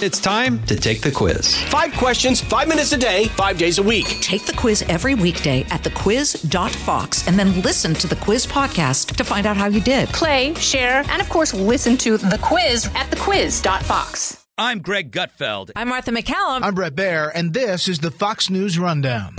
It's time to take the quiz. Five questions, five minutes a day, five days a week. Take the quiz every weekday at thequiz.fox and then listen to the quiz podcast to find out how you did. Play, share, and of course, listen to the quiz at thequiz.fox. I'm Greg Gutfeld. I'm Martha MacCallum. I'm Bret Baier, and this is the Fox News Rundown.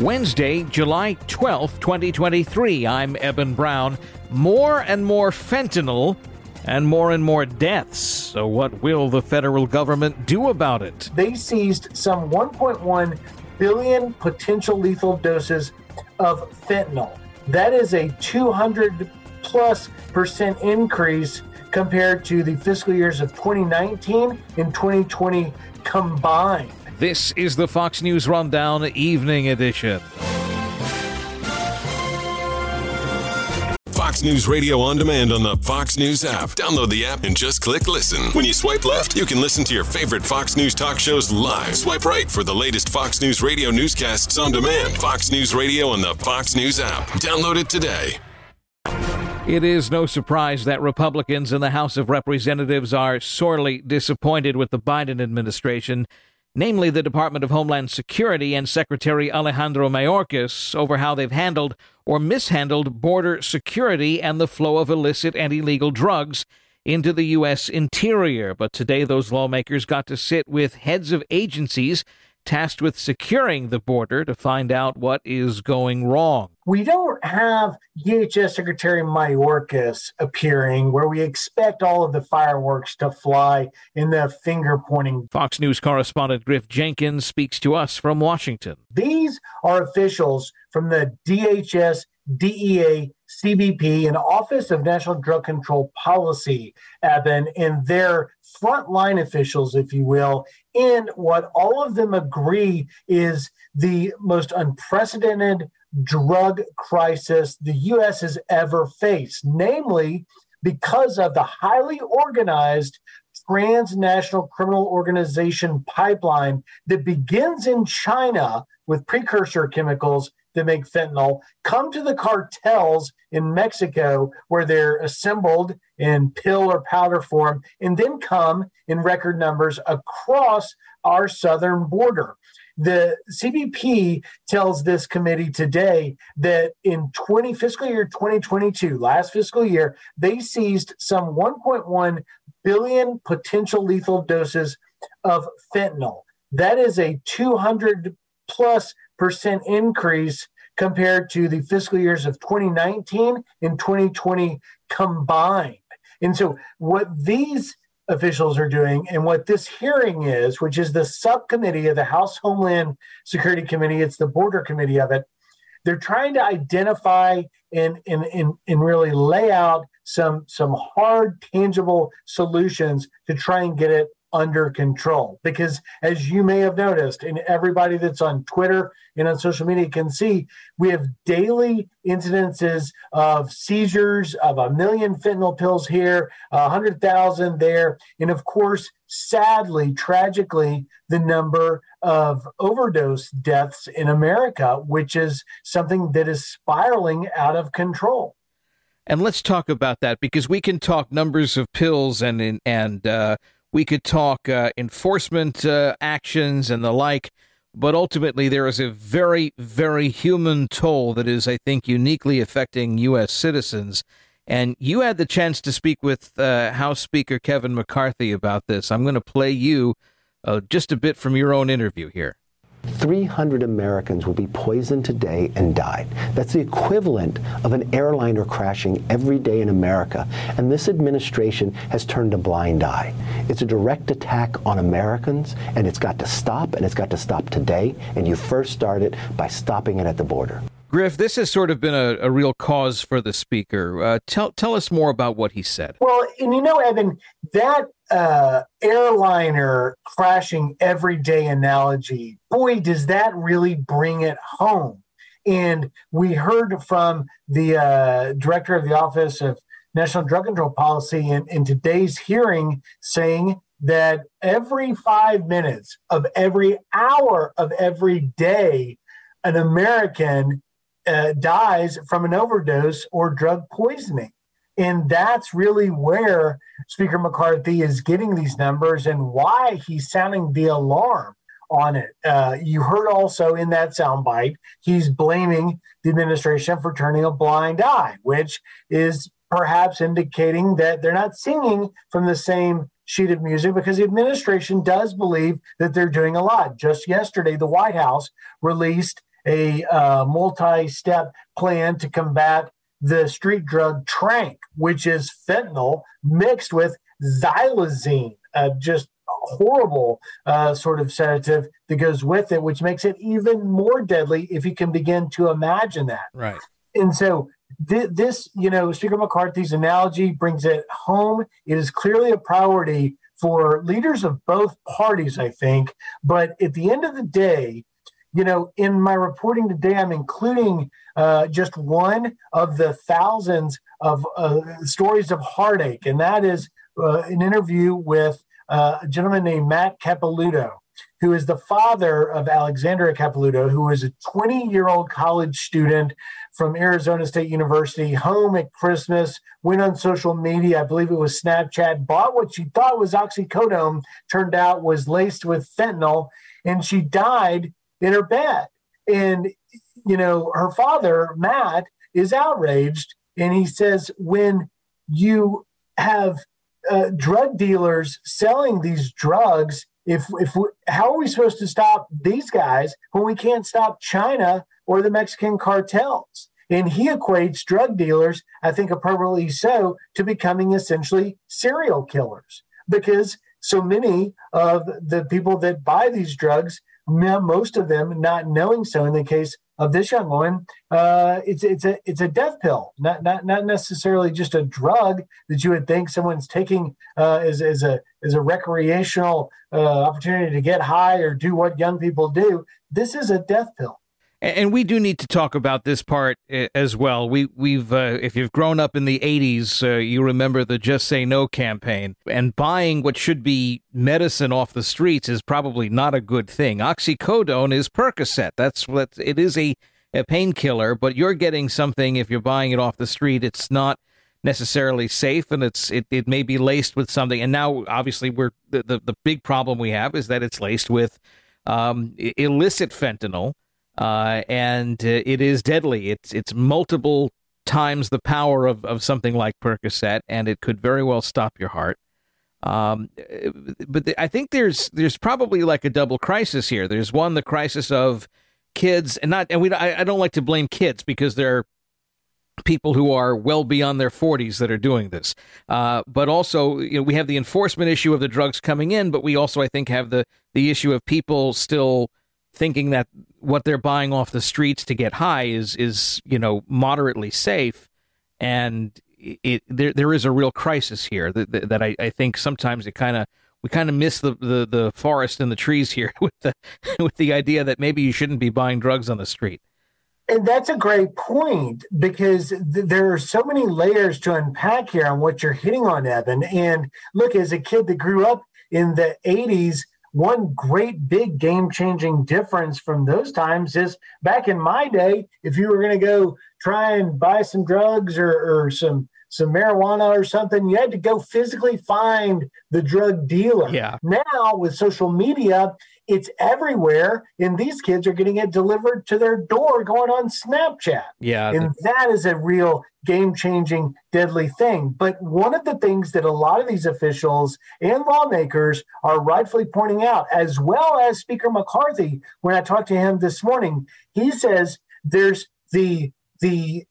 Wednesday, July 12th, 2023. I'm Eben Brown. More and more fentanyl and more and more deaths. So, what will the federal government do about it? They seized some 1.1 billion potential lethal doses of fentanyl. That is a 200 plus percent increase compared to the fiscal years of 2019 and 2020 combined. This is the Fox News Rundown Evening Edition. News Radio on demand on the Fox News app. Download the app and just click listen. When you swipe left, you can listen to your favorite Fox News talk shows live. Swipe right for the latest Fox News Radio newscasts on demand. Fox News Radio on the Fox News app. Download it today. It is no surprise that Republicans in the House of Representatives are sorely disappointed with the Biden administration, namely the Department of Homeland Security and Secretary Alejandro Mayorkas, over how they've handled or mishandled border security and the flow of illicit and illegal drugs into the U.S. interior. But today, those lawmakers got to sit with heads of agencies tasked with securing the border to find out what is going wrong. We don't have DHS Secretary Mayorkas appearing where we expect all of the fireworks to fly in the finger pointing. Fox News correspondent Griff Jenkins speaks to us from Washington. These are officials from the DHS, DEA, CBP, and Office of National Drug Control Policy, Eben, and their frontline officials, if you will, in what all of them agree is the most unprecedented drug crisis the U.S. has ever faced, namely because of the highly organized transnational criminal organization pipeline that begins in China with precursor chemicals that make fentanyl come to the cartels in Mexico where they're assembled in pill or powder form and then come in record numbers across our southern border. The CBP tells this committee today that in 20 fiscal year 2022, last fiscal year, they seized some 1.1 billion potential lethal doses of fentanyl. That is a 200 plus percent increase compared to the fiscal years of 2019 and 2020 combined. And so, what these officials are doing and what this hearing is, which is the subcommittee of the House Homeland Security Committee, it's the border committee of it, they're trying to identify and, and, and, and really lay out some, some hard, tangible solutions to try and get it under control. Because as you may have noticed, and everybody that's on Twitter and on social media can see, we have daily incidences of seizures of a million fentanyl pills here, a hundred thousand there, and of course, sadly, tragically, the number of overdose deaths in America, which is something that is spiraling out of control. And let's talk about that because we can talk numbers of pills and and uh, we could talk uh, enforcement uh, actions and the like, but ultimately there is a very, very human toll that is, I think, uniquely affecting U.S. citizens. And you had the chance to speak with uh, House Speaker Kevin McCarthy about this. I'm going to play you uh, just a bit from your own interview here. 300 Americans will be poisoned today and died. That's the equivalent of an airliner crashing every day in America. And this administration has turned a blind eye. It's a direct attack on Americans, and it's got to stop, and it's got to stop today. And you first start it by stopping it at the border. Griff, this has sort of been a, a real cause for the speaker. Uh, tell tell us more about what he said. Well, and you know, Eben, that uh, airliner crashing everyday analogy, boy, does that really bring it home. And we heard from the uh, director of the Office of National Drug Control Policy in, in today's hearing saying that every five minutes of every hour of every day, an American uh, dies from an overdose or drug poisoning. And that's really where Speaker McCarthy is getting these numbers and why he's sounding the alarm on it. Uh, you heard also in that soundbite, he's blaming the administration for turning a blind eye, which is perhaps indicating that they're not singing from the same sheet of music because the administration does believe that they're doing a lot. Just yesterday, the White House released a uh, multi step plan to combat the street drug tranq, which is fentanyl mixed with xylazine, uh, just horrible uh, sort of sedative that goes with it, which makes it even more deadly if you can begin to imagine that. Right. And so th- this, you know, Speaker McCarthy's analogy brings it home. It is clearly a priority for leaders of both parties, I think. But at the end of the day, you know, in my reporting today, I'm including uh, just one of the thousands of uh, stories of heartache, and that is uh, an interview with uh, a gentleman named Matt Capilouto, who is the father of Alexandria Capilouto, who is a 20 year old college student from Arizona State University, home at Christmas, went on social media, I believe it was Snapchat, bought what she thought was oxycodone, turned out was laced with fentanyl, and she died in her bed. And, you know, her father, Matt, is outraged. And he says, when you have uh, drug dealers selling these drugs, if, if we, how are we supposed to stop these guys when we can't stop China or the Mexican cartels? And he equates drug dealers, I think appropriately so, to becoming essentially serial killers because so many of the people that buy these drugs most of them not knowing so. In the case of this young woman, uh, it's it's a it's a death pill, not not not necessarily just a drug that you would think someone's taking uh, as as a as a recreational uh, opportunity to get high or do what young people do. This is a death pill. And we do need to talk about this part as well. We we've uh, if you've grown up in the '80s, uh, you remember the "Just Say No" campaign. And buying what should be medicine off the streets is probably not a good thing. Oxycodone is Percocet. That's what it is a, a painkiller, but you're getting something if you're buying it off the street. It's not necessarily safe, and it's it, it may be laced with something. And now, obviously, we're the the, the big problem we have is that it's laced with um, illicit fentanyl uh, and uh, it is deadly. It's it's multiple times the power of, of something like Percocet, and it could very well stop your heart. Um, but the, I think there's there's probably like a double crisis here. There's one the crisis of kids, and not and we I, I don't like to blame kids because they're people who are well beyond their 40s that are doing this. Uh, but also, you know, we have the enforcement issue of the drugs coming in, but we also, I think, have the the issue of people still thinking that what they're buying off the streets to get high is is you know moderately safe, and it, there there is a real crisis here that that, I, I think sometimes it kind of we kind of miss the, the the forest and the trees here with the with the idea that maybe you shouldn't be buying drugs on the street. And that's a great point because th- there are so many layers to unpack here on what you're hitting on, Eben. And look, as a kid that grew up in the 80s, one great big game changing difference from those times is back in my day, if you were going to go try and buy some drugs or, or some some marijuana or something, you had to go physically find the drug dealer. Yeah. Now with social media, it's everywhere, and these kids are getting it delivered to their door going on Snapchat. Yeah. And that is a real game changing, deadly thing. But one of the things that a lot of these officials and lawmakers are rightfully pointing out, as well as Speaker McCarthy, when I talked to him this morning, he says there's the the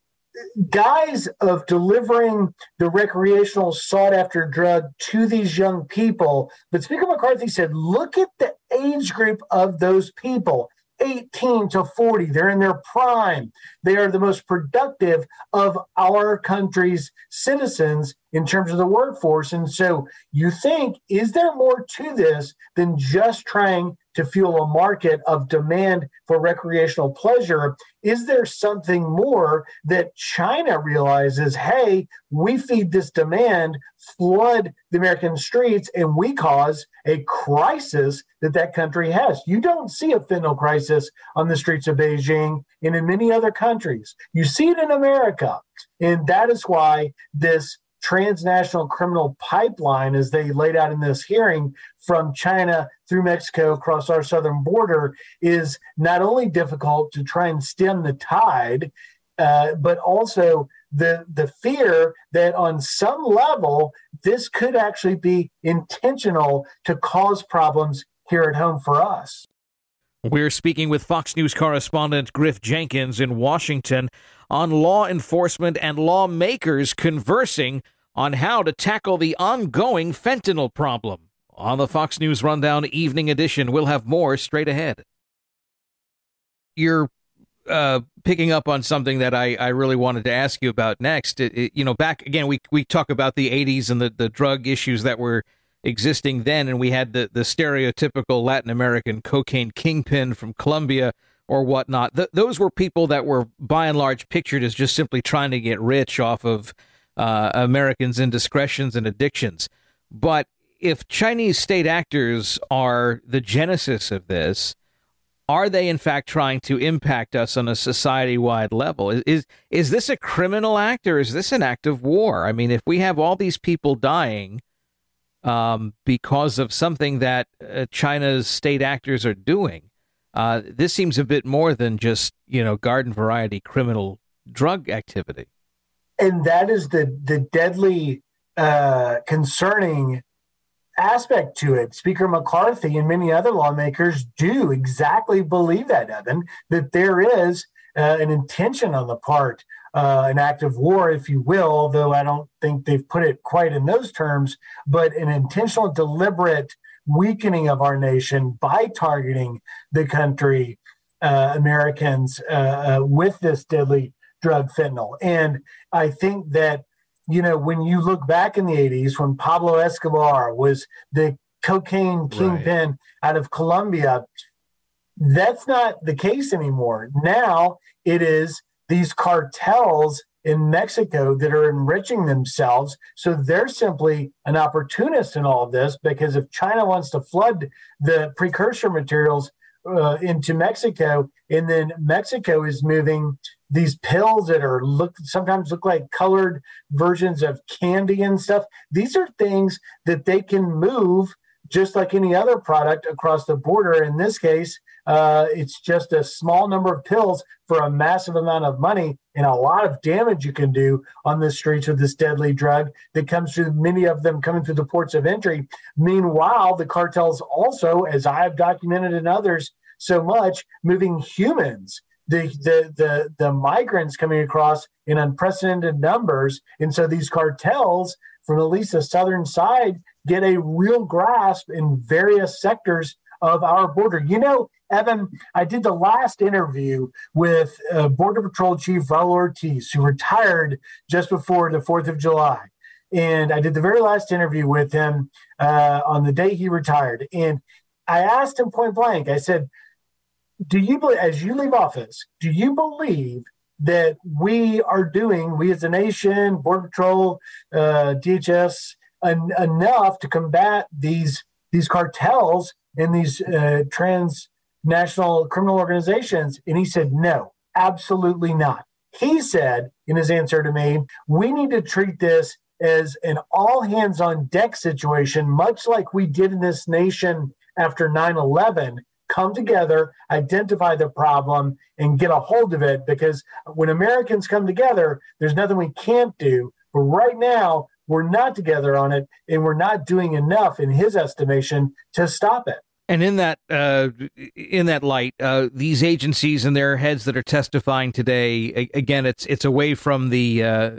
guise of delivering the recreational sought after drug to these young people. But Speaker McCarthy said, look at the age group of those people. 18 to 40. They're in their prime. They are the most productive of our country's citizens. In terms of the workforce. And so you think, is there more to this than just trying to fuel a market of demand for recreational pleasure? Is there something more that China realizes, hey, we feed this demand, flood the American streets, and we cause a crisis that that country has? You don't see a fentanyl crisis on the streets of Beijing and in many other countries. You see it in America. And that is why this transnational criminal pipeline, as they laid out in this hearing, from China through Mexico across our southern border, is not only difficult to try and stem the tide, uh, but also the the fear that on some level this could actually be intentional to cause problems here at home for us. We're speaking with Fox News correspondent Griff Jenkins in Washington on law enforcement and lawmakers conversing on how to tackle the ongoing fentanyl problem. On the Fox News Rundown Evening Edition, we'll have more straight ahead. You're uh, picking up on something that I, I really wanted to ask you about next. It, it, you know, back again, we we talk about the '80s and the, the drug issues that were existing then, and we had the the stereotypical Latin American cocaine kingpin from Colombia or whatnot. Th- those were people that were by and large pictured as just simply trying to get rich off of uh, Americans' indiscretions and addictions. But if Chinese state actors are the genesis of this, are they in fact trying to impact us on a society-wide level? Is, is is this a criminal act or is this an act of war? I mean, if we have all these people dying um, because of something that uh, China's state actors are doing, uh, this seems a bit more than just you know garden variety criminal drug activity. And that is the the deadly, uh, concerning aspect to it. Speaker McCarthy and many other lawmakers do exactly believe that, Eben, that there is uh, an intention on the part, uh, an act of war, if you will, though I don't think they've put it quite in those terms, but an intentional, deliberate weakening of our nation by targeting the country, uh, Americans, uh, uh, with this deadly drug fentanyl. And I think that, you know, when you look back in the 80s, when Pablo Escobar was the cocaine kingpin right. out of Colombia, that's not the case anymore. Now it is these cartels in Mexico that are enriching themselves. So they're simply an opportunist in all of this because if China wants to flood the precursor materials uh, into Mexico, and then Mexico is moving these pills that are look sometimes look like colored versions of candy and stuff. These are things that they can move just like any other product across the border. In this case, uh, it's just a small number of pills for a massive amount of money and a lot of damage you can do on the streets with this deadly drug that comes through many of them coming through the ports of entry. Meanwhile, the cartels also, as I have documented in others so much, moving humans. The, the the the migrants coming across in unprecedented numbers, and so these cartels from at least the southern side get a real grasp in various sectors of our border. You know, Eben, I did the last interview with uh, Border Patrol Chief Raul Ortiz, who retired just before the 4th of July. And I did the very last interview with him uh, on the day he retired. And I asked him point blank, I said, Do you believe, as you leave office, do you believe that we are doing, we as a nation, Border Patrol, uh, DHS, en- enough to combat these these cartels and these uh, transnational criminal organizations? And he said, no, absolutely not. He said in his answer to me, we need to treat this as an all hands on deck situation, much like we did in this nation after 9 11. Come together, identify the problem, and get a hold of it. Because when Americans come together, there's nothing we can't do. But right now, we're not together on it, and we're not doing enough, in his estimation, to stop it. And in that uh, in that light, uh, these agencies and their heads that are testifying today, again, it's it's away from the uh,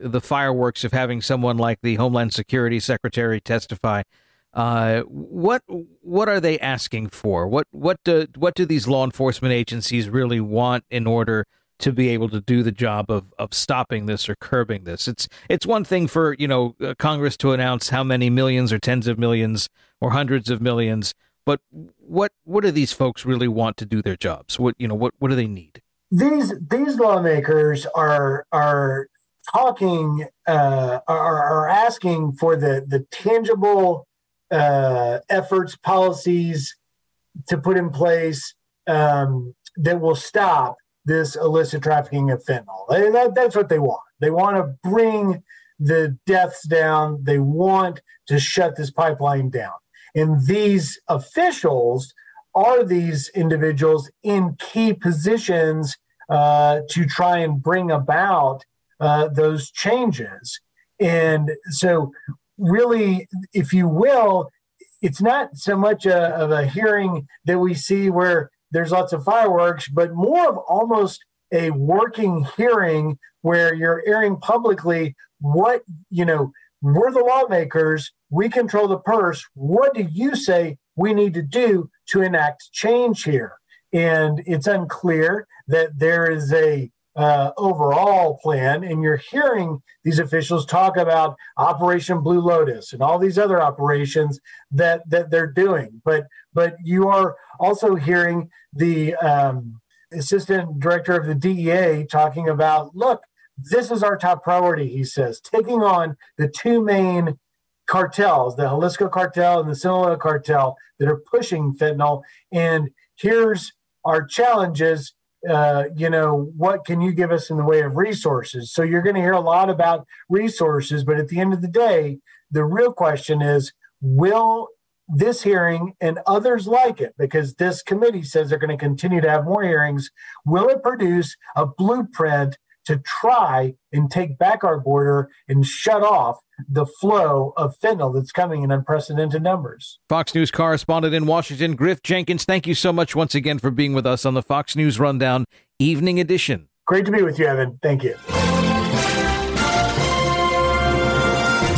the fireworks of having someone like the Homeland Security Secretary testify. Uh, what what are they asking for? What what do what do these law enforcement agencies really want in order to be able to do the job of of stopping this or curbing this. It's it's one thing for you know uh, Congress to announce how many millions or tens of millions or hundreds of millions, but what what do these folks really want to do their jobs? What you know what what do they need? These these lawmakers are are talking uh, are, are asking for the the tangible uh, efforts policies to put in place um, that will stop this illicit trafficking of fentanyl. That, that's what they want. They want to bring the deaths down. They want to shut this pipeline down. And these officials are these individuals in key positions uh, to try and bring about uh, those changes. And so, really, if you will, it's not so much a, of a hearing that we see where there's lots of fireworks, but more of almost a working hearing where you're airing publicly what, you know, we're the lawmakers, we control the purse. What do you say we need to do to enact change here? And it's unclear that there is a uh, overall plan, and you're hearing these officials talk about Operation Blue Lotus and all these other operations that that they're doing. But but you are also hearing the um, assistant director of the DEA talking about, look, this is our top priority. He says taking on the two main cartels, the Jalisco cartel and the Sinaloa cartel, that are pushing fentanyl. And here's our challenges uh, you know, what can you give us in the way of resources? So you're going to hear a lot about resources, but at the end of the day, the real question is will this hearing and others like it, because this committee says they're going to continue to have more hearings, will it produce a blueprint to try and take back our border and shut off the flow of fentanyl that's coming in unprecedented numbers. Fox News correspondent in Washington, Griff Jenkins, thank you so much once again for being with us on the Fox News Rundown Evening Edition. Great to be with you, Eben. Thank you.